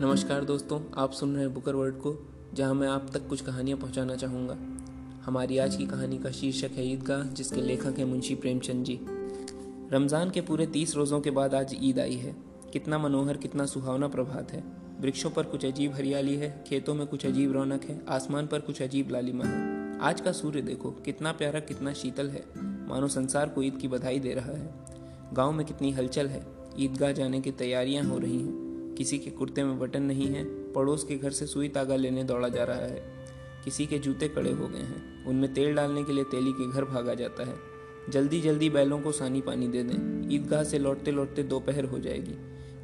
नमस्कार दोस्तों, आप सुन रहे हैं बुकर वर्ड को, जहाँ मैं आप तक कुछ कहानियाँ पहुंचाना चाहूँगा। हमारी आज की कहानी का शीर्षक है ईदगाह, जिसके लेखक हैं मुंशी प्रेमचंद जी। रमज़ान के पूरे तीस रोज़ों के बाद आज ईद आई है। कितना मनोहर, कितना सुहावना प्रभात है। वृक्षों पर कुछ अजीब हरियाली है, खेतों में कुछ अजीब रौनक है, आसमान पर कुछ अजीब लालिमा है। आज का सूर्य देखो, कितना प्यारा, कितना शीतल है। मानो संसार को ईद की बधाई दे रहा है। गाँव में कितनी हलचल है। ईदगाह जाने की तैयारियाँ हो रही हैं। किसी के कुर्ते में बटन नहीं है, पड़ोस के घर से सुई तागा लेने दौड़ा जा रहा है। किसी के जूते कड़े हो गए हैं, उनमें तेल डालने के लिए तेली के घर भागा जाता है। जल्दी जल्दी बैलों को सानी पानी दे दें, ईदगाह से लौटते लौटते दोपहर हो जाएगी।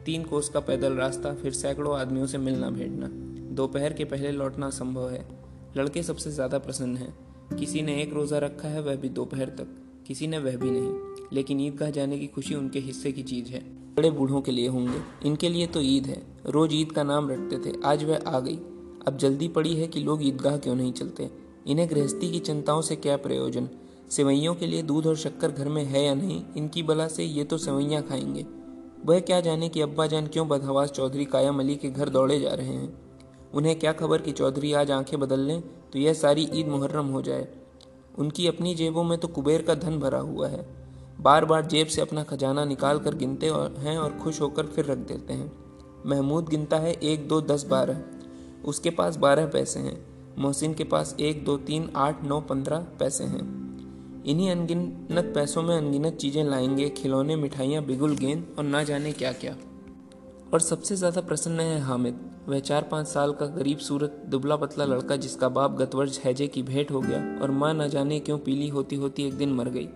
तीन कोस का पैदल रास्ता, फिर सैकड़ों आदमियों से मिलना भेजना दोपहर के पहले लौटना संभव है। लड़के सबसे ज़्यादा प्रसन्न हैं। किसी ने एक रोज़ा रखा है, वह भी दोपहर तक। किसी ने वह भी नहीं। लेकिन ईदगाह जाने की खुशी उनके हिस्से की चीज़ है। बड़े बूढ़ों के लिए होंगे। इनके लिए तो ईद है। रोज ईद का नाम रखते थे। आज वह आ गई। अब जल्दी पड़ी है कि लोग ईदगाह क्यों नहीं चलते? इन्हें गृहस्थी की चिंताओं से क्या प्रयोजन? सेवैयों के लिए दूध और शक्कर घर में है या नहीं? इनकी बला से ये तो सेवैयाँ खाएँगे। वह क्या जाने कि अब्बा जान क्यों बदहवास चौधरी कायम अली के घर दौड़े जा रहे हैं? उन्हें क्या खबर कि चौधरी आज आँखें बदल लें तो यह सारी ईद मुहर्रम हो जाए? उनकी अपनी जेबों में तो कुबेर का धन भरा हुआ है। बार बार जेब से अपना खजाना निकाल कर गिनते हैं और खुश होकर फिर रख देते हैं। महमूद गिनता है एक, दो, दस, बारह। उसके पास बारह पैसे हैं। मोहसिन के पास एक, दो, तीन, आठ, नौ, पंद्रह पैसे हैं। इन्हीं अनगिनत पैसों में अनगिनत चीज़ें लाएँगे। खिलौने, मिठाइयाँ, बिगुल, गेंद और ना जाने क्या क्या और सबसे ज़्यादा प्रसन्न है हामिद। वह चार पाँच साल का गरीब सूरत दुबला पतला लड़का जिसका बाप गतवर्ज हैजे की भेंट हो गया और माँ न जाने क्यों पीली होती होती एक दिन मर गई।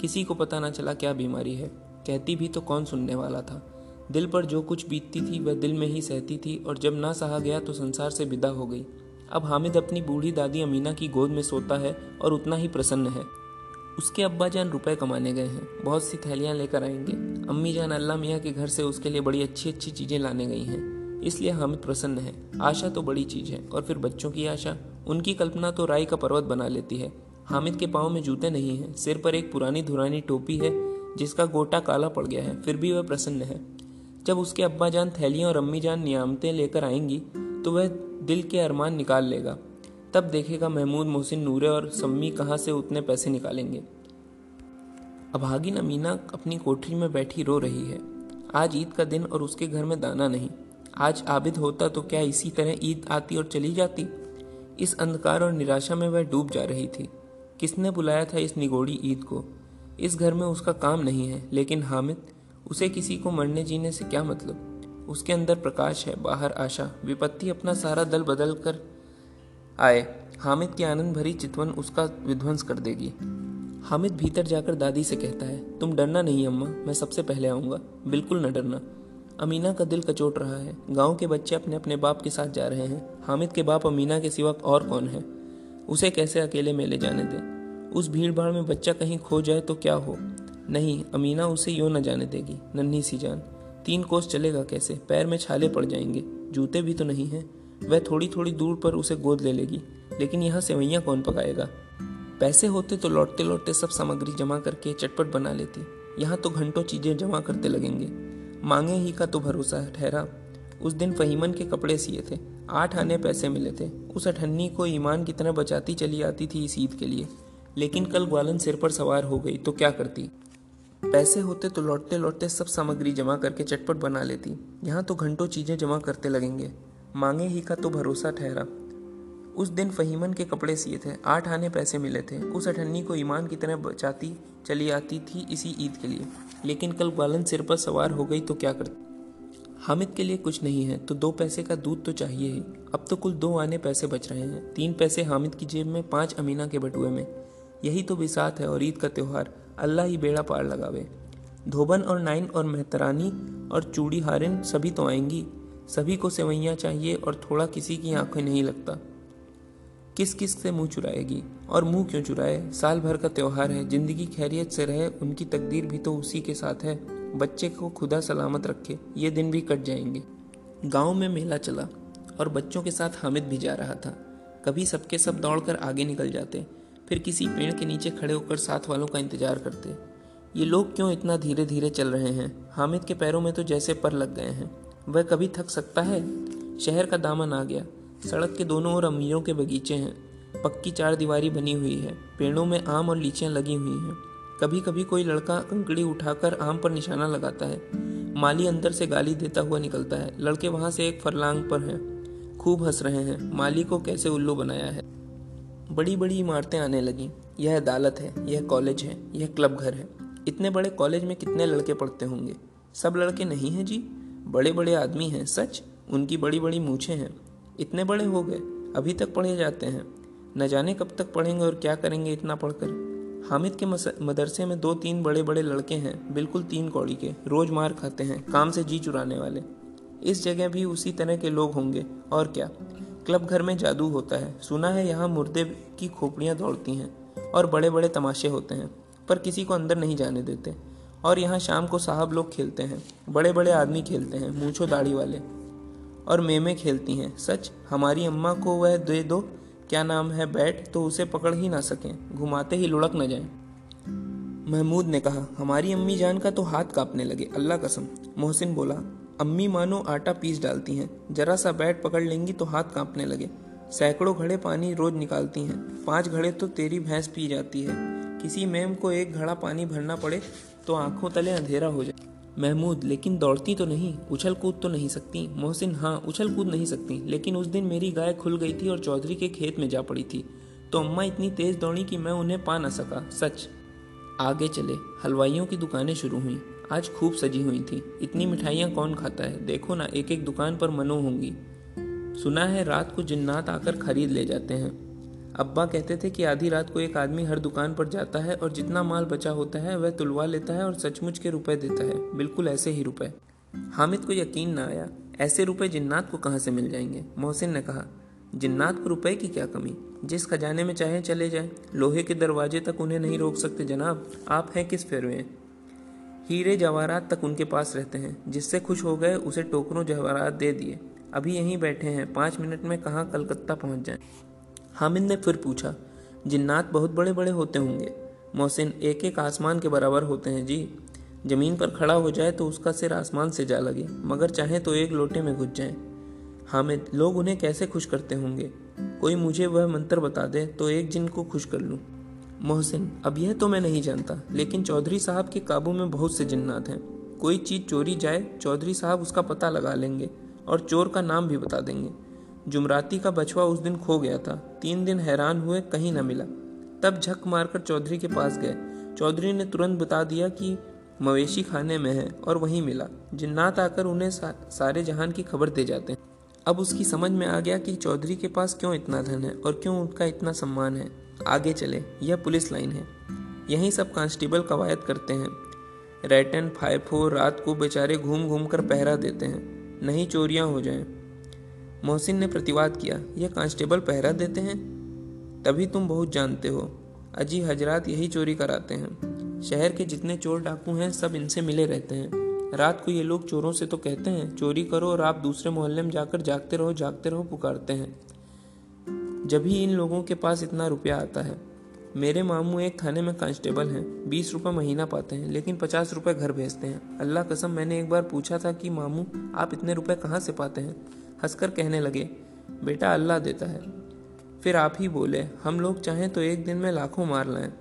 किसी को पता ना चला क्या बीमारी है। कहती भी तो कौन सुनने वाला था। दिल पर जो कुछ बीतती थी, वह दिल में ही सहती थी और जब ना सहा गया तो संसार से विदा हो गई। अब हामिद अपनी बूढ़ी दादी अमीना की गोद में सोता है और उतना ही प्रसन्न है। उसके अब्बा जान रुपए कमाने गए हैं। बहुत सी थैलियाँ लेकर आएँगे। अम्मी जान अल्लाह मियाँ के घर से उसके लिए बड़ी अच्छी अच्छी चीज़ें लाने गई हैं। इसलिए हामिद प्रसन्न है। आशा तो बड़ी चीज़ है और फिर बच्चों की आशा। उनकी कल्पना तो राय का पर्वत बना लेती है। हामिद के पाँव में जूते नहीं हैं। सिर पर एक पुरानी धुरानी टोपी है, जिसका गोटा काला पड़ गया है। फिर भी वह प्रसन्न है। जब उसके अब्बा जान थैलियाँ और अम्मी जान नियामतें लेकर आएँगी तो वह दिल के अरमान निकाल लेगा। तब देखेगा महमूद मोहसिन नूरे और सम्मी कहाँ से उतने पैसे निकालेंगे। अभागिन अमीना अपनी कोठरी में बैठी रो रही है। आज ईद का दिन और उसके घर में दाना नहीं। आज आबिद होता तो क्या इसी तरह ईद आती और चली जाती? इस अंधकार और निराशा में वह डूब जा रही थी। किसने बुलाया था इस निगोड़ी ईद को? इस घर में उसका काम नहीं है, लेकिन हामिद, उसे किसी को मरने जीने से क्या मतलब? उसके अंदर प्रकाश है, बाहर आशा, विपत्ति अपना सारा दल बदल कर आए। हामिद की आनंद भरी चितवन उसका विध्वंस कर देगी। हामिद भीतर जाकर दादी से कहता है, तुम डरना नहीं अम्मा, मैं सबसे पहले आऊँगा। बिल्कुल न डरना। अमीना का दिल कचोट रहा है। गाँव के बच्चे अपने अपने बाप के साथ जा रहे हैं। हामिद के बाप अमीना के सिवा और कौन है? उसे कैसे अकेले मेले जाने दें? उस भीड़ भाड़ में बच्चा कहीं खो जाए तो क्या हो? नहीं, अमीना उसे यूँ न जाने देगी, नन्ही सी जान। तीन कोस चलेगा कैसे? पैर में छाले पड़ जाएँगे। जूते भी तो नहीं हैं। वह थोड़ी थोड़ी दूर पर उसे गोद ले लेगी, लेकिन यहाँ सेवैयाँ कौन पकाएगा? पैसे होते तो लौटते लौटते सब सामग्री जमा करके चटपट बना लेती। यहाँ तो घंटों चीज़ें जमा करते लगेंगे। मांगे ही का तो भरोसा ठहरा। उस दिन फहीमन के कपड़े सिए थे। आठ आने पैसे मिले थे। उस अठन्नी को ईमान की तरह बचाती चली आती थी इस ईद के लिए। लेकिन कल ग्वालन सिर पर सवार हो गई तो क्या करती? पैसे होते तो लौटते लौटते सब सामग्री जमा करके चटपट बना लेती। यहाँ तो घंटों चीज़ें जमा करते लगेंगे। मांगे ही का तो भरोसा ठहरा। उस दिन फहीमन के कपड़े सिए थे। आठ आने पैसे मिले थे। उस अठन्नी को ईमान की तरह बचाती चली आती थी इसी ईद के लिए। लेकिन कल ग्वालन सिर पर सवार हो गई तो क्या करती? हामिद के लिए कुछ नहीं है तो दो पैसे का दूध तो चाहिए ही। अब तो कुल दो आने पैसे बच रहे हैं। तीन पैसे हामिद की जेब में, पाँच अमीना के बटुए में। यही तो बिसात है और ईद का त्यौहार। अल्लाह ही बेड़ा पार लगावे। धोबन और नाइन और मेहतरानी और चूड़ी हारिन सभी तो आएँगी। सभी को सेवैयाँ चाहिए और थोड़ा किसी की आँखें नहीं लगता। किस किस से मुँह चुराएगी और मुँह क्यों चुराए? साल भर का त्यौहार है, ज़िंदगी खैरियत से रहे, उनकी तकदीर भी तो उसी के साथ है। बच्चे को खुदा सलामत रखे, ये दिन भी कट जाएँगे। गाँव में मेला चला और बच्चों के साथ हामिद भी जा रहा था। कभी सबके सब दौड़कर आगे निकल जाते, फिर किसी पेड़ के नीचे खड़े होकर साथ वालों का इंतज़ार करते। ये लोग क्यों इतना धीरे धीरे चल रहे हैं? हामिद के पैरों में तो जैसे पर लग गए हैं। वह कभी थक सकता है? शहर का दामन आ गया। सड़क के दोनों ओर अमीरों के बगीचे हैं। पक्की चार दीवारी बनी हुई है। पेड़ों में आम और लीचियाँ लगी हुई हैं। कभी कभी कोई लड़का कंकड़ी उठाकर आम पर निशाना लगाता है। माली अंदर से गाली देता हुआ निकलता है। लड़के वहाँ से एक फरलांग पर हैं। खूब हंस रहे हैं। माली को कैसे उल्लू बनाया है? बड़ी बड़ी इमारतें आने लगी। यह अदालत है। यह कॉलेज है। यह क्लब घर है। इतने बड़े कॉलेज में कितने लड़के पढ़ते होंगे? सब लड़के नहीं हैं जी? बड़े बड़े आदमी हैं, सच? उनकी बड़ी बड़ी मूछें हैं। इतने बड़े हो गए। अभी तक पढ़े जाते हैं। न जाने कब तक पढ़ेंगे और क्या करेंगे इतना पढ़कर। हामिद के मदरसे में दो तीन बड़े बड़े लड़के हैं, बिल्कुल तीन कौड़ी के, रोज मार खाते हैं, काम से जी चुराने वाले। इस जगह भी उसी तरह के लोग होंगे, और क्या? क्लब घर में जादू होता है, सुना है यहाँ मुर्दे की खोपड़ियाँ दौड़ती हैं, और बड़े बड़े तमाशे होते हैं, पर किसी को अंदर नहीं जाने देते, और यहाँ शाम को साहब लोग खेलते हैं बड़े बड़े आदमी खेलते हैं, मूछो दाढ़ी वाले, और मेमे खेलती हैं, सच, हमारी अम्मा को वह दे दो क्या नाम है बैट? तो उसे पकड़ ही ना सकें। घुमाते ही लुढ़क न जाए। महमूद ने कहा, हमारी अम्मी जान का तो हाथ कांपने लगे, अल्लाह कसम। मोहसिन बोला, अम्मी मानो आटा पीस डालती हैं। जरा सा बैट पकड़ लेंगी तो हाथ कांपने लगे। सैकड़ों घड़े पानी रोज निकालती हैं। पाँच घड़े तो तेरी भैंस पी जाती है। किसी मैम को एक घड़ा पानी भरना पड़े तो आँखों तले अंधेरा हो जाए। महमूद, लेकिन दौड़ती तो नहीं, उछल कूद तो नहीं सकती। मोहसिन हाँ उछल कूद नहीं सकती, लेकिन उस दिन मेरी गाय खुल गई थी और चौधरी के खेत में जा पड़ी थी। तो अम्मा इतनी तेज दौड़ी कि मैं उन्हें पा ना सका, सच। आगे चले, हलवाइयों की दुकानें शुरू हुई। आज खूब सजी हुई थी। इतनी मिठाइयाँ कौन खाता है? देखो ना एक एक दुकान पर मनो होंगी। सुना है, रात को जिन्नात आकर खरीद ले जाते हैं। अब्बा कहते थे कि आधी रात को एक आदमी हर दुकान पर जाता है और जितना माल बचा होता है, वह तुलवा लेता है और सचमुच के रुपए देता है। बिल्कुल ऐसे ही रुपए। हामिद को यकीन ना आया। ऐसे रुपए जिन्नात को कहाँ से मिल जाएँगे? मोहसिन ने कहा, जिन्नात को रुपए की क्या कमी? जिस खजाने में चाहे चले जाए। लोहे के दरवाजे तक उन्हें नहीं रोक सकते, जनाब। आप हैं किस फेरवे? हीरे जवाहरात तक उनके पास रहते हैं। जिससे खुश हो गए, उसे टोकरों जवाहरात दे दिए। अभी यहीं बैठे हैं। पाँच मिनट में कहाँ कलकत्ता पहुँच जाए? हामिद ने फिर पूछा, जिन्नात बहुत बड़े बड़े होते होंगे? मोहसिन एक एक आसमान के बराबर होते हैं जी। ज़मीन पर खड़ा हो जाए तो उसका सिर आसमान से जा लगे, मगर चाहे तो एक लोटे में घुस जाए। हामिद, लोग उन्हें कैसे खुश करते होंगे? कोई मुझे वह मंत्र बता दे तो एक जिन को खुश कर लूँ। मोहसिन, अब यह तो मैं नहीं जानता, लेकिन चौधरी साहब के काबू में बहुत से जिन्नात हैं। कोई चीज़ चोरी जाए, चौधरी साहब उसका पता लगा लेंगे और चोर का नाम भी बता देंगे। जुमराती का बछवा उस दिन खो गया था। तीन दिन हैरान हुए कहीं न मिला। तब झक मारकर चौधरी के पास गए। चौधरी ने तुरंत बता दिया कि मवेशी खाने में है और वहीं मिला। जिन्नात आकर उन्हें सा, सारे जहान की खबर दे जाते हैं। अब उसकी समझ में आ गया कि चौधरी के पास क्यों इतना धन है और क्यों उनका इतना सम्मान है। आगे चले यह पुलिस लाइन है। यहीं सब कांस्टेबल कवायद करते हैं। रेटन फाइफो रात को बेचारे घूम घूम कर पहरा देते हैं। नहीं चोरियाँ हो जाएँ। मोहसिन ने प्रतिवाद किया, यह कांस्टेबल पहरा देते हैं? तभी तुम बहुत जानते हो। अजी हजरात यही चोरी कराते हैं। शहर के जितने चोर डाकू हैं, सब इनसे मिले रहते हैं। रात को ये लोग चोरों से तो कहते हैं, चोरी करो और आप दूसरे मोहल्ले में जाकर जागते रहो जागते रहो, पुकारते हैं। जब ही इन लोगों के पास इतना रुपया आता है, मेरे मामू एक थाने में कांस्टेबल हैं, बीस रुपये महीना पाते हैं, लेकिन पचास रुपये घर भेजते हैं। अल्लाह कसम, मैंने एक बार पूछा था कि, मामू, आप इतने रुपए कहाँ से पाते हैं? हंसकर कहने लगे, बेटा अल्लाह देता है। फिर आप ही बोले, हम लोग चाहें तो एक दिन में लाखों मार लाएँ।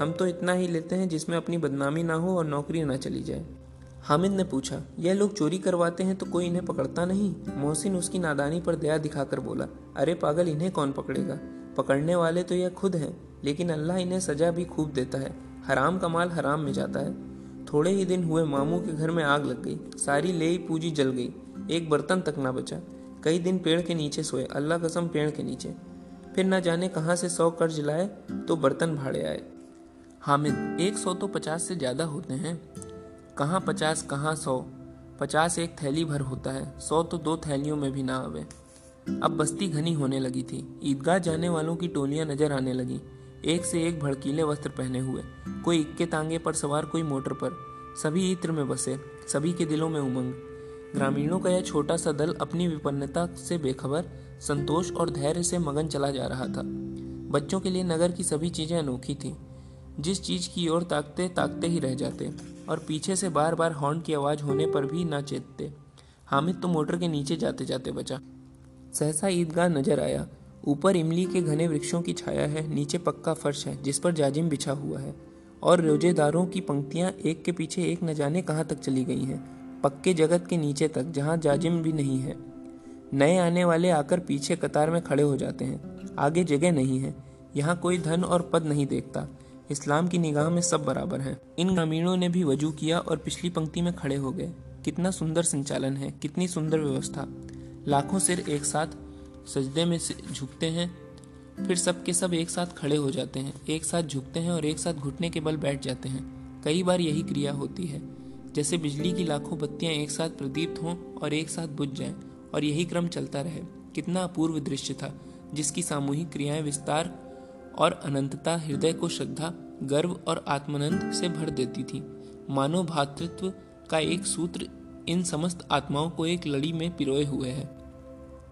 हम तो इतना ही लेते हैं जिसमें अपनी बदनामी ना हो और नौकरी ना चली जाए। हामिद ने पूछा, यह लोग चोरी करवाते हैं तो कोई इन्हें पकड़ता नहीं? मोहसिन उसकी नादानी पर दया दिखाकर बोला, अरे पागल, इन्हें कौन पकड़ेगा? पकड़ने वाले तो यह खुद हैं, लेकिन अल्लाह इन्हें सजा भी खूब देता है। हराम का माल हराम में जाता है। थोड़े ही दिन हुए, मामू के घर में आग लग गई। सारी ले पूजी जल गई। एक बर्तन तक ना बचा। कई दिन पेड़ के नीचे सोए, अल्लाह कसम पेड़ के नीचे। फिर न जाने कहाँ से सौ कर्ज लाए तो बर्तन भाड़े आए। हामिद, एक सौ तो पचास से ज़्यादा होते हैं। कहाँ पचास, कहाँ सौ? पचास एक थैली भर होता है, सौ तो दो थैलियों में भी ना आवे। अब बस्ती घनी होने लगी थी। ईदगाह जाने वालों की टोलियाँ नज़र आने लगी। एक से एक भड़कीले वस्त्र पहने हुए। कोई इक्के तांगे पर सवार कोई मोटर पर। सभी इत्र में बसे, सभी के दिलों में उमंग। ग्रामीणों का यह छोटा सा दल अपनी विपन्नता से बेखबर, संतोष और धैर्य से मगन चला जा रहा था। बच्चों के लिए नगर की सभी चीज़ें अनोखी थी। जिस चीज़ की ओर ताकते ताकते ही रह जाते और पीछे से बार बार हॉर्न की आवाज़ होने पर भी ना चेतते। हामिद तो मोटर के नीचे जाते जाते बचा। सहसा ईदगाह नज़र आया। ऊपर इमली के घने वृक्षों की छाया है, नीचे पक्का फर्श है, जिस पर जाजिम बिछा हुआ है और रोजेदारों की पंक्तियाँ एक के पीछे एक न जाने कहाँ तक चली गई हैं। पक्के जगत के नीचे तक, जहाँ जाजिम भी नहीं है। नए आने वाले आकर पीछे कतार में खड़े हो जाते हैं। आगे जगह नहीं है। यहाँ कोई धन और पद नहीं देखता। इस्लाम की निगाह में सब बराबर हैं। इन ग्रामीणों ने भी वज़ू किया और पिछली पंक्ति में खड़े हो गए। कितना सुंदर संचालन है, कितनी सुंदर व्यवस्था। लाखों सिर एक साथ सजदे में झुकते हैं। फिर सब के सब एक साथ खड़े हो जाते हैं। एक साथ झुकते हैं और एक साथ घुटने के बल बैठ जाते हैं। कई बार यही क्रिया होती है। जैसे बिजली की लाखों बत्तियाँ एक साथ प्रदीप्त हों और एक साथ बुझ जाएँ, और यही क्रम चलता रहे। कितना अपूर्व दृश्य था, जिसकी सामूहिक क्रियाएँ विस्तार और अनंतता हृदय को श्रद्धा, गर्व और आत्मानंद से भर देती थी। मानव भातृत्व का एक सूत्र इन समस्त आत्माओं को एक लड़ी में पिरोए हुए है।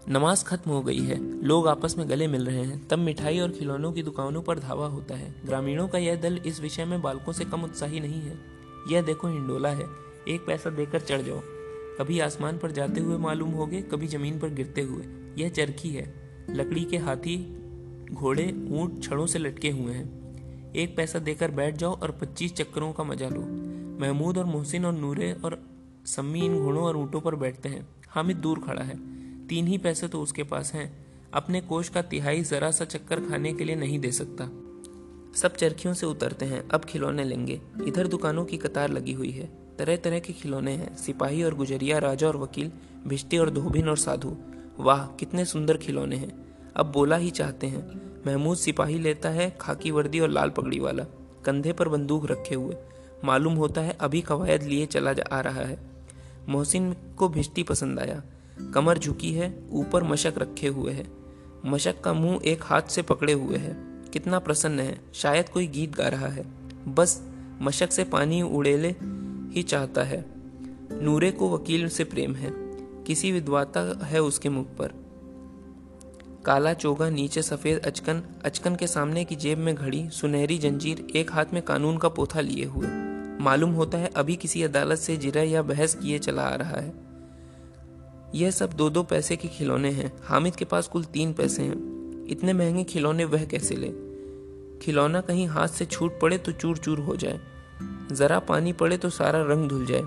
नमाज़ खत्म हो गई है, लोग आपस में गले मिल रहे हैं, तब मिठाई और खिलौनों की दुकानों पर धावा होता है। ग्रामीणों का यह दल इस विषय में बालकों से कम उत्साही नहीं है। यह देखो हिंडोला है। एक पैसा देकर चढ़ जाओ। कभी आसमान पर जाते हुए मालूम होगे, कभी ज़मीन पर गिरते हुए। यह चरखी है। लकड़ी के हाथी घोड़े, ऊँट छड़ों से लटके हुए हैं। एक पैसा देकर बैठ जाओ और पच्चीस चक्करों का मज़ा लो। महमूद और मोहसिन और नूरे और सम्मी इन घोड़ों और ऊँटों पर बैठते हैं। हामिद दूर खड़ा है। तीन ही पैसे तो उसके पास हैं। अपने कोष का तिहाई जरा सा चक्कर खाने के लिए नहीं दे सकता। सब चरखियों से उतरते हैं, अब खिलौने लेंगे। इधर दुकानों की कतार लगी हुई है। तरह तरह के खिलौने हैं, सिपाही और गुजरिया, राजा और वकील भिष्टी और धोबिन और साधु। वाह, कितने सुंदर खिलौने हैं। अब बोला ही चाहते हैं, महमूद सिपाही लेता है खाकी वर्दी और लाल पगड़ी वाला। कंधे पर बंदूक रखे हुए। मालूम होता है, अभी कवायद लिए चला जा, आ रहा है। मोहसिन को भिष्टी पसंद आया। कमर झुकी है, ऊपर मशक रखे हुए है। मशक का मुँह एक हाथ से पकड़े हुए है। कितना प्रसन्न है। शायद कोई गीत गा रहा है। बस मशक से पानी उड़ेले ही चाहता है। नूरे को वकील से प्रेम है। किसी विद्वाता है उसके मुख पर। काला चोगा, नीचे सफ़ेद अचकन अचकन के सामने की जेब में घड़ी, सुनहरी जंजीर, एक हाथ में कानून का पोथा लिए हुए। मालूम होता है अभी किसी अदालत से जिरा या बहस किए चला आ रहा है। यह सब दो दो पैसे के खिलौने हैं। हामिद के पास कुल तीन पैसे हैं। इतने महँगे खिलौने वह कैसे ले? खिलौना कहीं हाथ से छूट पड़े तो चूर चूर हो जाए। जरा पानी पड़े तो सारा रंग धुल जाए।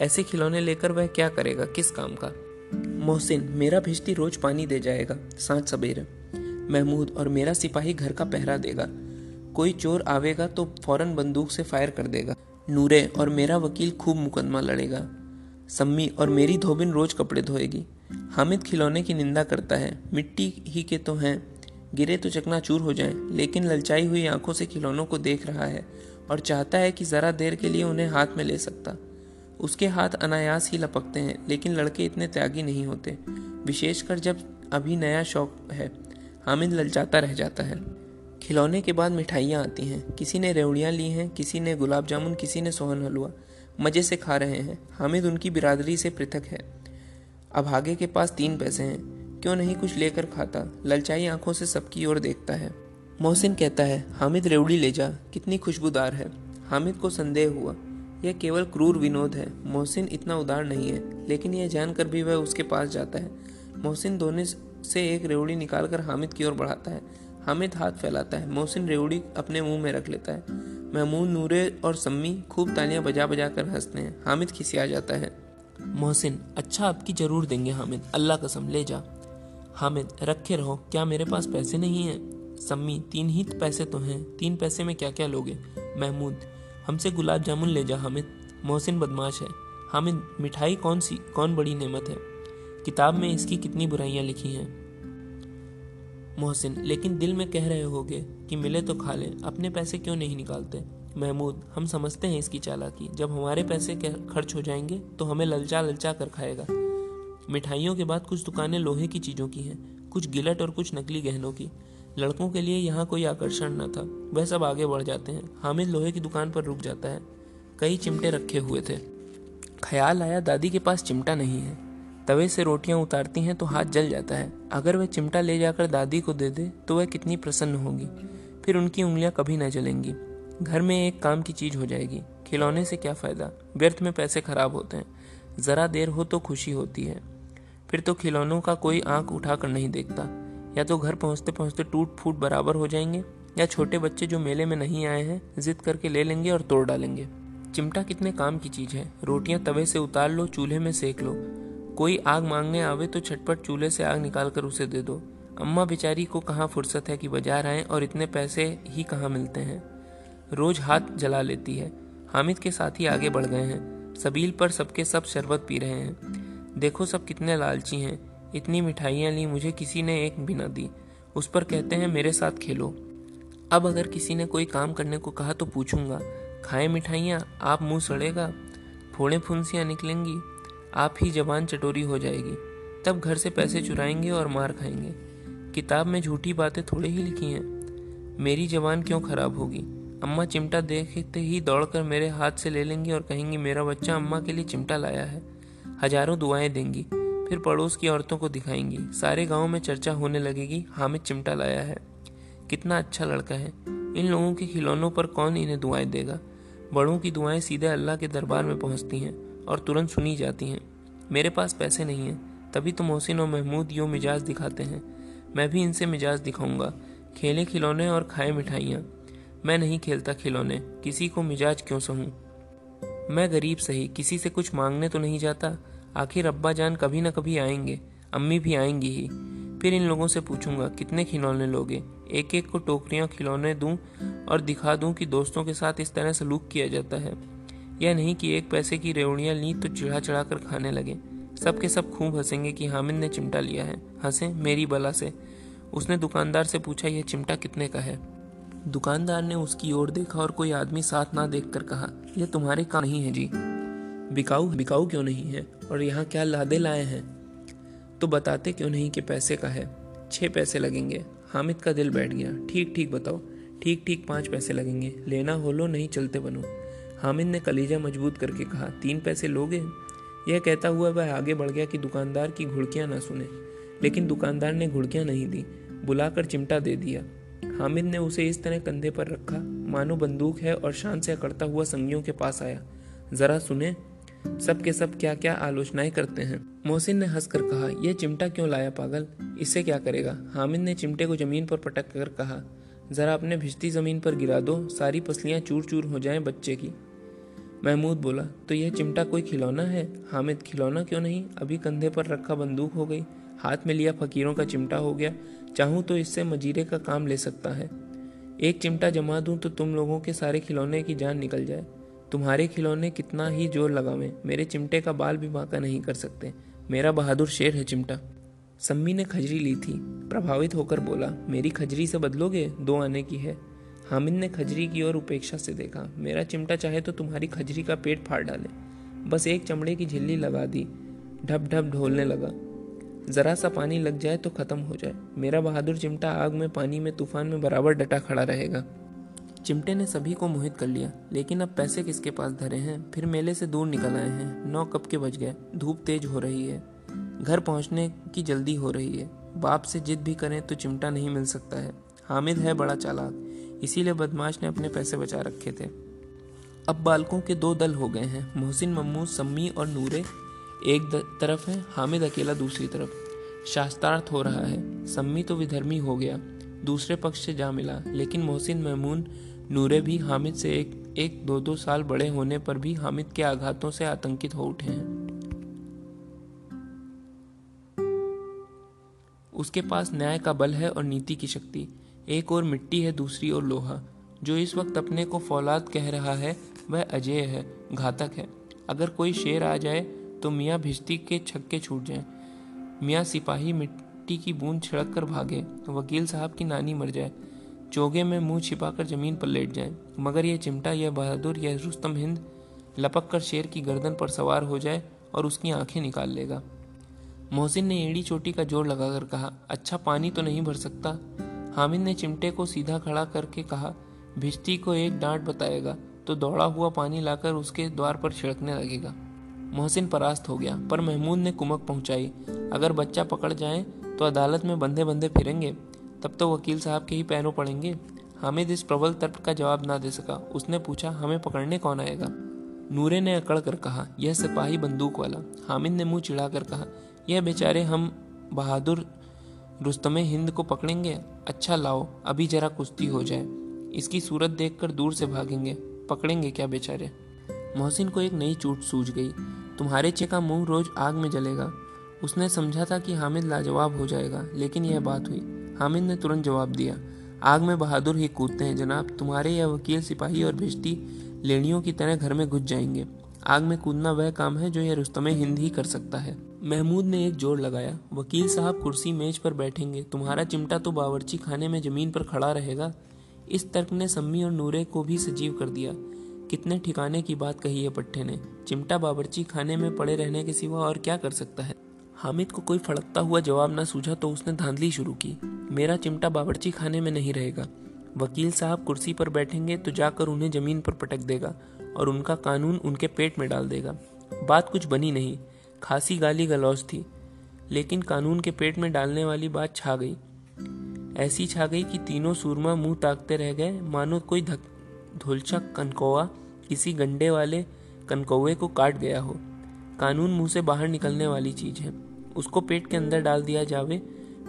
ऐसे खिलौने लेकर वह क्या करेगा? किस काम का? मोहसिन, मेरा भिश्ती रोज पानी दे जाएगा। साँझ सवेरे। महमूद और मेरा सिपाही घर का पहरा देगा। कोई चोर आवेगा तो फ़ौरन बंदूक से फायर कर देगा। नूरे और मेरा वकील खूब मुकदमा लड़ेगा। सम्मी और मेरी धोबिन रोज कपड़े धोएगी। हामिद खिलौने की निंदा करता है। मिट्टी ही के तो हैं। गिरे तो चकनाचूर हो जाएँ, लेकिन ललचाई हुई आँखों से खिलौनों को देख रहा है और चाहता है कि जरा देर के लिए उन्हें हाथ में ले सकता। उसके हाथ अनायास ही लपकते हैं लेकिन लड़के इतने त्यागी नहीं होते विशेषकर जब अभी नया शौक है हामिद ललचाता रह जाता है। खिलौने के बाद मिठाइयाँ आती हैं किसी ने रेवड़ियाँ ली हैं किसी ने गुलाब जामुन किसी ने सोहन हलवा मज़े से खा रहे हैं हामिद उनकी बिरादरी से पृथक है। अब आगे के पास तीन पैसे हैं क्यों नहीं कुछ लेकर खाता? ललचाई आँखों से सबकी ओर देखता है। मोहसिन कहता है, हामिद रेवड़ी ले जा, कितनी खुशबूदार है। हामिद को संदेह हुआ, यह केवल क्रूर विनोद है। मोहसिन इतना उदार नहीं है, लेकिन यह जानकर भी वह उसके पास जाता है। मोहसिन दोनों से एक रेवड़ी निकालकर हामिद की ओर बढ़ाता है। हामिद हाथ फैलाता है, मोहसिन रेवड़ी अपने मुँह में रख लेता है। महमूद, नूरे और सम्मी खूब तालियाँ बजा बजा कर हँसते हैं। हामिद खिसिया जाता है। मोहसिन अच्छा आपकी ज़रूर देंगे हामिद, अल्लाह कसम, ले जा। हामिद रखे रहो। क्या मेरे पास पैसे नहीं हैं? सम्मी, तीन ही पैसे तो हैं। तीन पैसे में क्या क्या लोगे? महमूद, हमसे गुलाब जामुन ले जा, हामिद। मोहसिन बदमाश है। हामिद, मिठाई कौन सी, कौन बड़ी नेमत है? किताब में इसकी कितनी बुराइयाँ लिखी हैं? मोहसिन, लेकिन दिल में कह रहे होगे कि मिले तो खा लें। अपने पैसे क्यों नहीं निकालते? महमूद, हम समझते हैं इसकी चालाकी। जब हमारे पैसे खर्च हो जाएँगे तो हमें ललचा ललचा कर खाएगा। मिठाइयों के बाद कुछ दुकानें लोहे की चीज़ों की हैं, कुछ गिलट और कुछ नकली गहनों की। लड़कों के लिए यहाँ कोई आकर्षण न था, वह सब आगे बढ़ जाते हैं। हामिद लोहे की दुकान पर रुक जाता है। कई चिमटे रखे हुए थे। ख्याल आया, दादी के पास चिमटा नहीं है। तवे से रोटियाँ उतारती हैं तो हाथ जल जाता है। अगर वह चिमटा ले जाकर दादी को दे दे तो वह कितनी प्रसन्न होगी। फिर उनकी उंगलियाँ कभी ना जलेंगी। घर में एक काम की चीज़ हो जाएगी। खिलौने से क्या फ़ायदा? व्यर्थ में पैसे खराब होते हैं। जरा देर हो तो खुशी होती है। फिर तो खिलौनों का कोई आँख उठाकर नहीं देखता। या तो घर पहुँचते पहुँचते टूट फूट बराबर हो जाएँगे, या छोटे बच्चे जो मेले में नहीं आए हैं, जिद करके ले लेंगे और तोड़ डालेंगे। चिमटा कितने काम की चीज़ है। रोटियाँ तवे से उतार लो, चूल्हे में सेक लो। कोई आग मांगने आवे तो छटपट चूल्हे से आग निकाल कर उसे दे दो। अम्मा बेचारी को कहाँ फुर्सत है कि बाज़ार आए और इतने पैसे ही कहाँ मिलते हैं। रोज हाथ जला लेती है। हामिद के साथ ही आगे बढ़ गए हैं। सबील पर सबके सब शरबत पी रहे हैं। देखो सब कितने लालची हैं। इतनी मिठाइयाँ ली मुझे किसी ने एक भी ना दी। उस पर कहते हैं, मेरे साथ खेलो। अब अगर किसी ने कोई काम करने को कहा तो पूछूँगा, खाए मिठाइयाँ? आप मुँह सड़ेगा? फोड़े फुंसियाँ निकलेंगी? आप ही जबान चटोरी हो जाएगी। तब घर से पैसे चुराएँगे और मार खाएँगे। किताब में झूठी बातें थोड़े ही लिखी हैं। मेरी जबान क्यों खराब होगी? अम्मा चिमटा देखते ही दौड़कर मेरे हाथ से ले लेंगी और कहेंगी, मेरा बच्चा अम्मा के लिए चिमटा लाया है। हज़ारों दुआएँ देंगी। फिर पड़ोस की औरतों को दिखाएँगी। सारे गाँव में चर्चा होने लगेगी हामिद चिमटा लाया है। कितना अच्छा लड़का है। इन लोगों के खिलौनों पर कौन इन्हें दुआएँ देगा? बड़ों की दुआएँ सीधे अल्लाह के दरबार में पहुँचती हैं और तुरंत सुनी जाती हैं। मेरे पास पैसे नहीं हैं, तभी तो मोहसिन और महमूद यो मिजाज दिखाते हैं। मैं भी इनसे मिजाज दिखाऊँगा। खेले खिलौने और खाए मिठाइयाँ। मैं नहीं खेलता खिलौने, किसी को मिजाज क्यों सहूँ? मैं गरीब सही, किसी से कुछ मांगने तो नहीं जाता। आखिर अब्बा जान कभी ना कभी आएँगे, अम्मी भी आएँगी ही। फिर इन लोगों से पूछूँगा, कितने खिलौने लोगे? एक एक को टोकरियाँ खिलौने दूँ और दिखा दूँ कि दोस्तों के साथ इस तरह सलूक किया जाता है। यह नहीं कि एक पैसे की रेवड़ियाँ ली तो चिढ़ा चढ़ा कर खाने लगे। सबके सब खूब हंसेंगे कि हामिद ने चिमटा लिया है। हंसे मेरी बला से। उसने दुकानदार से पूछा, यह चिमटा कितने का है? दुकानदार ने उसकी ओर देखा और कोई आदमी साथ ना देखकर कहा, यह तुम्हारे का नहीं है जी। बिकाऊ बिकाऊ क्यों नहीं है? और यहाँ क्या लादे लाए हैं? तो बताते क्यों नहीं कि पैसे का है? छह पैसे लगेंगे। हामिद का दिल बैठ गया। ठीक ठीक बताओ। ठीक ठीक पाँच पैसे लगेंगे। लेना हो लो, नहीं चलते बनो। हामिद ने कलीजा मज़बूत करके कहा, तीन पैसे लोगे? यह कहता हुआ वह आगे बढ़ गया कि दुकानदार की घुड़कियाँ ना सुने। लेकिन दुकानदार ने घुड़कियाँ नहीं दी। बुलाकर चिमटा दे दिया। हामिद ने उसे इस तरह कंधे पर रखा। मानो बंदूक है और शान से अकड़ता हुआ संगियों के पास आया। जरा सुने, सब के सब क्या क्या आलोचनाएँ करते हैं। मोहसिन ने हंसकर कहा यह चिमटा क्यों लाया पागल? इससे क्या करेगा? हामिद ने चिमटे को ज़मीन पर पटक कर कहा, जरा अपने भिजती ज़मीन पर गिरा दो, सारी पसलियाँ चूर चूर हो जाएँ बच्चे की। महमूद बोला तो यह चिमटा कोई खिलौना है? हामिद, खिलौना क्यों नहीं? अभी कंधे पर रखा बंदूक हो गई। हाथ में लिया फकीरों का चिमटा हो गया। चाहूँ तो इससे मजीरे का काम ले सकता है। एक चिमटा जमा दूँ तो तुम लोगों के सारे खिलौने की जान निकल जाए। तुम्हारे खिलौने कितना ही ज़ोर लगावे, मेरे चिमटे का बाल भी बांका नहीं कर सकते। मेरा बहादुर शेर है चिमटा। सम्मी ने खजरी ली थी। प्रभावित होकर बोला, मेरी खजरी से बदलोगे? दो आने की है। हामिद ने खजरी की ओर उपेक्षा से देखा, मेरा चिमटा चाहे तो तुम्हारी खजरी का पेट फाड़ डाले। बस एक चमड़े की झिल्ली लगा दी। ढप ढप ढोलने लगा। जरा सा पानी लग जाए तो खत्म हो जाए। मेरा बहादुर चिमटा आग में, पानी में, तूफ़ान में बराबर डटा खड़ा रहेगा। चिमटे ने सभी को मोहित कर लिया, लेकिन अब पैसे किसके पास धरे हैं? फिर मेले से दूर निकल आए हैं। नौ कब के बज गए। धूप तेज हो रही है। घर पहुँचने की जल्दी हो रही है। बाप से जिद भी करें तो चिमटा नहीं मिल सकता है। हामिद है बड़ा चालाक। इसीलिए बदमाश ने अपने पैसे बचा रखे थे। अब बालकों के दो दल हो गए हैं। मोहसिन, मम्मू, सम्मी और नूरे एक तरफ़ है, हामिद अकेला दूसरी तरफ़। शास्त्रार्थ हो रहा है, सम्मी तो विधर्मी हो गया, दूसरे पक्ष से जा मिला, लेकिन मोहसिन महमून नूरे भी हामिद से एक एक दो दो साल बड़े होने पर भी हामिद के आघातों से आतंकित हो उठे हैं। उसके पास न्याय का बल है और नीति की शक्ति, एक और मिट्टी है, दूसरी ओर लोहा। जो इस वक्त अपने को फौलाद कह रहा है, वह अजय है, घातक है। अगर कोई शेर आ जाए तो मियाँ भिश्ती के छक्के छूट जाए। मियाँ सिपाही मिट्टी की बूंद छिड़क कर भागे, वकील साहब की नानी मर जाए। चोगे में मुँह छिपाकर ज़मीन पर लेट जाए। मगर यह चिमटा, यह बहादुर, यह रुस्तम हिंद लपक कर शेर की गर्दन पर सवार हो जाए और उसकी आँखें निकाल लेगा। मोहसिन ने एड़ी चोटी का ज़ोर लगाकर कहा अच्छा पानी तो नहीं भर सकता। हामिद ने चिमटे को सीधा खड़ा करके कहा, भिश्ती को एक डांट बताएगा तो दौड़ा हुआ पानी लाकर उसके द्वार पर छिड़कने लगेगा। मोहसिन परास्त हो गया, पर महमूद ने कुमक पहुंचाई। अगर बच्चा पकड़ जाए तो अदालत में बंधे बंधे फिरेंगे, तब तो वकील साहब के ही पैरों पड़ेंगे। हामिद इस प्रबल तर्क का जवाब ना दे सका। उसने पूछा, हमें पकड़ने कौन आएगा? नूरे ने अकड़ कर कहा, यह सिपाही बंदूक वाला। हामिद ने मुँह चिढ़ाकर कहा, यह बेचारे हम बहादुर रुस्तमे हिंद को पकड़ेंगे? अच्छा लाओ, अभी जरा कुश्ती हो जाए। इसकी सूरत देखकर दूर से भागेंगे। पकड़ेंगे क्या बेचारे? मोहसिन को एक नई चूट सूझ गई। तुम्हारे चे का मुँह रोज आग में जलेगा। उसने समझा था कि हामिद लाजवाब हो जाएगा, लेकिन यह बात हुई। हामिद ने तुरंत जवाब दिया, आग में बहादुर ही कूदते हैं, जनाब। तुम्हारे यह वकील, सिपाही और भिश्ती लेड़ियों की तरह घर में घुस जाएँगे। आग में कूदना वह काम है जो यह रुस्तमे हिंद ही कर सकता है। महमूद ने एक जोड़ लगाया, वकील साहब कुर्सी मेज पर बैठेंगे। तुम्हारा चिमटा तो बावर्ची खाने में ज़मीन पर खड़ा रहेगा। इस तर्क ने सम्मी और नूरे को भी सजीव कर दिया। कितने ठिकाने की बात कही है पट्टे ने। चिमटा बाबरची खाने में पड़े रहने के सिवा और क्या कर सकता है? हामिद को कोई फड़कता हुआ जवाब न सूझा तो उसने धांधली शुरू की। मेरा चिमटा बाबरची खाने में नहीं रहेगा। वकील साहब कुर्सी पर बैठेंगे तो जाकर उन्हें ज़मीन पर पटक देगा और उनका कानून उनके पेट में डाल देगा। बात कुछ बनी नहीं। खासी गाली गलौज थी। लेकिन कानून के पेट में डालने वाली बात छा गई। ऐसी छा गई कि तीनों सूरमा मुँह ताकते रह गए। मानो कोई धुलछा कनकौआ किसी गंडे वाले कनकौए को काट गया हो। कानून मुँह से बाहर निकलने वाली चीज़ है। उसको पेट के अंदर डाल दिया जावे,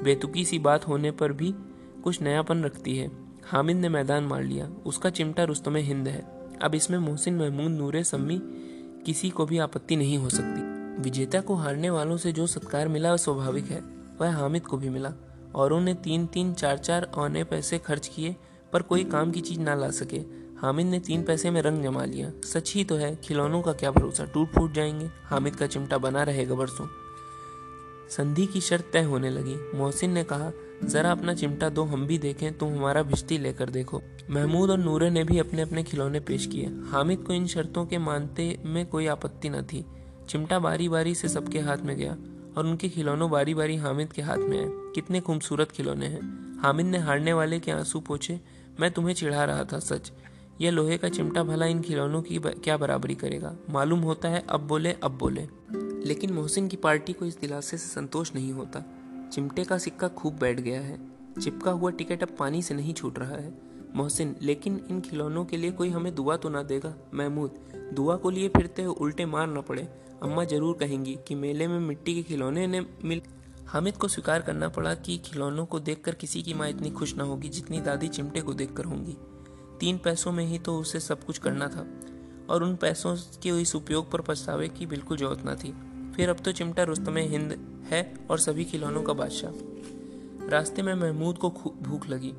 बेतुकी सी बात होने पर भी कुछ नयापन रखती है। हामिद ने मैदान मार लिया। उसका चिमटा रुस्तमे हिंद है। अब इसमें मोहसिन महमूद नूरे सम्मी किसी को भी आपत्ति नहीं हो सकती। विजेता को हारने वालों से जो सत्कार मिला, वह स्वाभाविक है। वह हामिद को भी मिला। औरों ने तीन तीन चार चार औने पैसे खर्च किए, पर कोई काम की चीज़ ना ला सके। हामिद ने तीन पैसे में रंग जमा लिया। सच ही तो है, खिलौनों का क्या भरोसा? टूट फूट जाएँगे। हामिद का चिमटा बना रहेगा बरसों। संधि की शर्त तय होने लगी। मोहसिन ने कहा, जरा अपना चिमटा दो, हम भी देखें, तुम हमारा भिश्ती लेकर देखो। महमूद और नूरे ने भी अपने अपने खिलौने पेश किए। हामिद को इन शर्तों के मानते में कोई आपत्ति न थी। चिमटा बारी बारी से सबके हाथ में गया और उनके खिलौनों बारी बारी हामिद के हाथ में आए। कितने खूबसूरत खिलौने हैं। हामिद ने हारने वाले के आँसू पोछे, मैं तुम्हें चिढ़ा रहा था, सच। यह लोहे का चिमटा भला इन खिलौनों की क्या बराबरी करेगा? मालूम होता है, अब बोले अब बोले। लेकिन मोहसिन की पार्टी को इस दिलासे से संतोष नहीं होता। चिमटे का सिक्का खूब बैठ गया है। चिपका हुआ टिकट अब पानी से नहीं छूट रहा है। मोहसिन, लेकिन इन खिलौनों के लिए कोई हमें दुआ तो ना देगा? महमूद, दुआ को लिए फिरते हो उल्टे मार ना पड़े। अम्मा ज़रूर कहेंगी कि मेले में मिट्टी के खिलौने ने मिल हामिद को स्वीकार करना पड़ा कि खिलौनों को देखकर किसी की माँ इतनी खुश ना होगी जितनी दादी चिमटे को देखकर होंगी। तीन पैसों में ही तो उसे सब कुछ करना था, और उन पैसों के इस उपयोग पर पछतावे की बिल्कुल ज़रूरत न थी। फिर अब तो चिमटा रुस्तम हिंद है और सभी खिलौनों का बादशाह। रास्ते में महमूद को भूख लगी।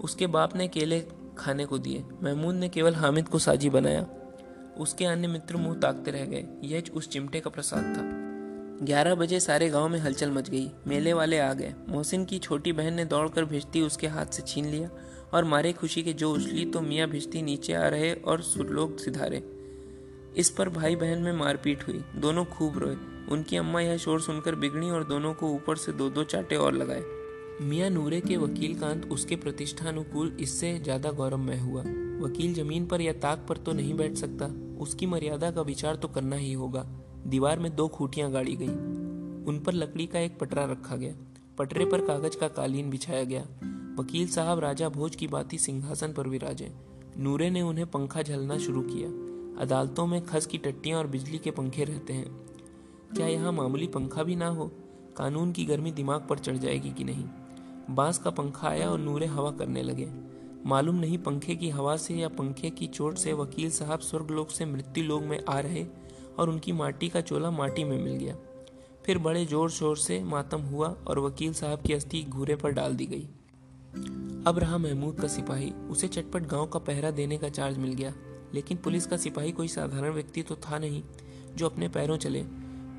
उसके बाप ने केले खाने को दिए। महमूद ने केवल हामिद को साजी बनाया। उसके अन्य मित्र मुँह ताकते रह गए। यह उस चिमटे का प्रसाद था। ग्यारह बजे सारे गाँव में हलचल मच गई। मेले वाले आ गए। मोहसिन की छोटी बहन ने दौड़कर भिश्ती उसके हाथ से छीन लिया और मारे खुशी के जो उछली तो मियाँ भिश्ती नीचे आ रहे और सुरलोक सिधारे। इस पर भाई बहन में मारपीट हुई। दोनों खूब रोए। उनकी अम्मा यह शोर सुनकर बिगड़ी और दोनों को ऊपर से दो दो चाटे और लगाए। मियाँ नूरे के वकील कांत उसके प्रतिष्ठानुकूल इससे ज़्यादा गौरवमय हुआ। वकील ज़मीन पर या ताक पर तो नहीं बैठ सकता। उसकी मर्यादा का विचार तो करना ही होगा। दीवार में दो खूटियाँ गाड़ी गई। उन पर लकड़ी का एक पटरा रखा गया। पटरे पर कागज़ का कालीन बिछाया गया। वकील साहब राजा भोज की बाती सिंहासन पर विराजे। नूरे ने उन्हें पंखा झलना शुरू किया। अदालतों में खस की टट्टियाँ और बिजली के पंखे रहते हैं। क्या यहाँ मामूली पंखा भी ना हो? कानून की गर्मी दिमाग पर चढ़ जाएगी कि नहीं? बाँस का पंखा आया और नूरे हवा करने लगे। मालूम नहीं पंखे की हवा से या पंखे की चोट से वकील साहब स्वर्गलोक से मृत्यु लोक में आ रहे और उनकी माटी का चोला माटी में मिल गया। फिर बड़े ज़ोर शोर से मातम हुआ और वकील साहब की अस्थि घूरे पर डाल दी गई। अब रहा महमूद का सिपाही। उसे चटपट गाँव का पहरा देने का चार्ज मिल गया। लेकिन पुलिस का सिपाही कोई साधारण व्यक्ति तो था नहीं, जो अपने पैरों चले।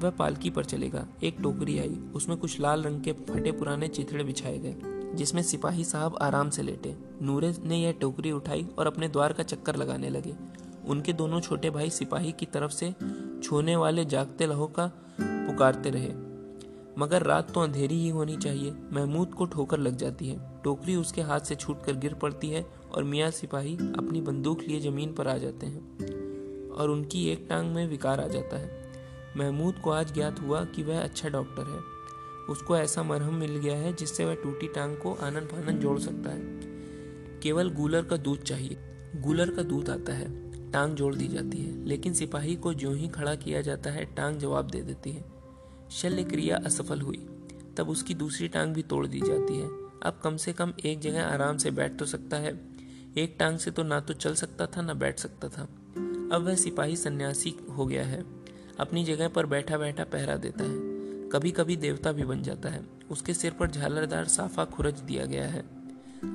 वह पालकी पर चलेगा एक टोकरी आई। उसमें कुछ लाल रंग के फटे पुराने चिथड़े बिछाए गए, जिसमें सिपाही साहब आराम से लेटे। नूरे ने यह टोकरी उठाई और अपने द्वार का चक्कर लगाने लगे। उनके दोनों छोटे भाई सिपाही की तरफ़ से छूने वाले जागते लहो का पुकारते रहे। मगर रात तो अंधेरी ही होनी चाहिए। महमूद को ठोकर लग जाती है। टोकरी उसके हाथ से छूटकर गिर पड़ती है और मियाँ सिपाही अपनी बंदूक लिए ज़मीन पर आ जाते हैं और उनकी एक टांग में विकार आ जाता है। महमूद को आज ज्ञात हुआ कि वह अच्छा डॉक्टर है। उसको ऐसा मरहम मिल गया है जिससे वह टूटी टांग को आनंद फानंद जोड़ सकता है। केवल गूलर का दूध चाहिए। गूलर का दूध आता है। टांग जोड़ दी जाती है। लेकिन सिपाही को जो ही खड़ा किया जाता है, टांग जवाब दे देती है। शल्य क्रिया असफल हुई। तब उसकी दूसरी टांग भी तोड़ दी जाती है। अब कम से कम एक जगह आराम से बैठ तो सकता है। एक टांग से तो ना तो चल सकता था, ना बैठ सकता था। अब वह सिपाही सन्यासी हो गया है। अपनी जगह पर बैठा बैठा पहरा देता है। कभी कभी देवता भी बन जाता है। उसके सिर पर झालरदार साफा खुरच दिया गया है।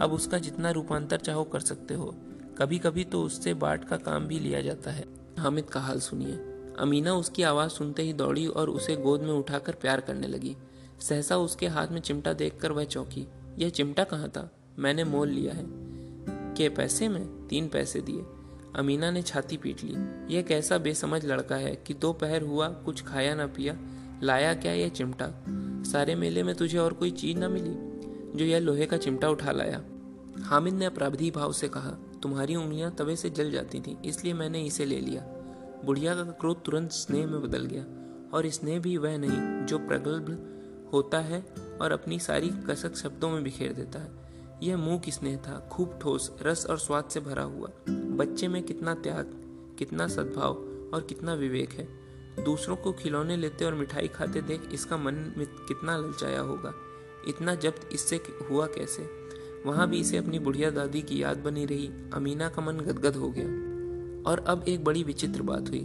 अब उसका जितना रूपांतर चाहो कर सकते हो। कभी कभी तो उससे बाट का काम भी लिया जाता है। हामिद का हाल सुनिए। अमीना उसकी आवाज़ सुनते ही दौड़ी और उसे गोद में उठाकर प्यार करने लगी। सहसा उसके हाथ में चिमटा देखकर वह चौंकी, यह चिमटा कहाँ था? मैंने मोल लिया है। के पैसे में? तीन पैसे दिए अमीना ने छाती पीट ली। यह कैसा बेसमझ लड़का है कि दो पहर हुआ, कुछ खाया ना पिया? लाया क्या यह चिमटा? सारे मेले में तुझे और कोई चीज़ ना मिली? जो यह लोहे का चिमटा उठा लाया। हामिद ने अपराधी भाव से कहा, तुम्हारी उंगलियाँ तवे से जल जाती थी, इसलिए मैंने इसे ले लिया। बुढ़िया का क्रोध तुरंत स्नेह में बदल गया। और स्नेह भी वह नहीं, जो प्रगल्भ होता है और अपनी सारी कसक शब्दों में बिखेर देता है। यह मुँह की स्नेह था, खूब ठोस, रस और स्वाद से भरा हुआ। बच्चे में कितना त्याग, कितना सद्भाव और कितना विवेक है। दूसरों को खिलौने लेते और मिठाई खाते देख इसका मन में कितना ललचाया होगा। इतना जब्त इससे हुआ कैसे? वहाँ भी इसे अपनी बुढ़िया दादी की याद बनी रही। अमीना का मन गदगद हो गया। और अब एक बड़ी विचित्र बात हुई।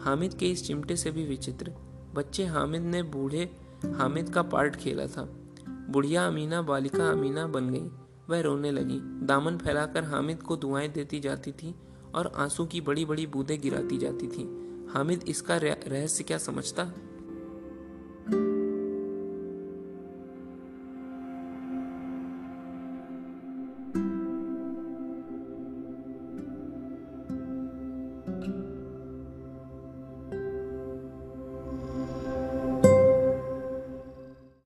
हामिद के इस चिमटे से भी विचित्र। बच्चे हामिद ने बूढ़े हामिद का पार्ट खेला था। बुढ़िया अमीना, बालिका अमीना बन गई। वह रोने लगी। दामन फैलाकर हामिद को दुआएँ देती जाती थी और आँसू की बड़ी बड़ी बूंदें गिराती जाती थी। हामिद इसका रहस्य क्या समझता?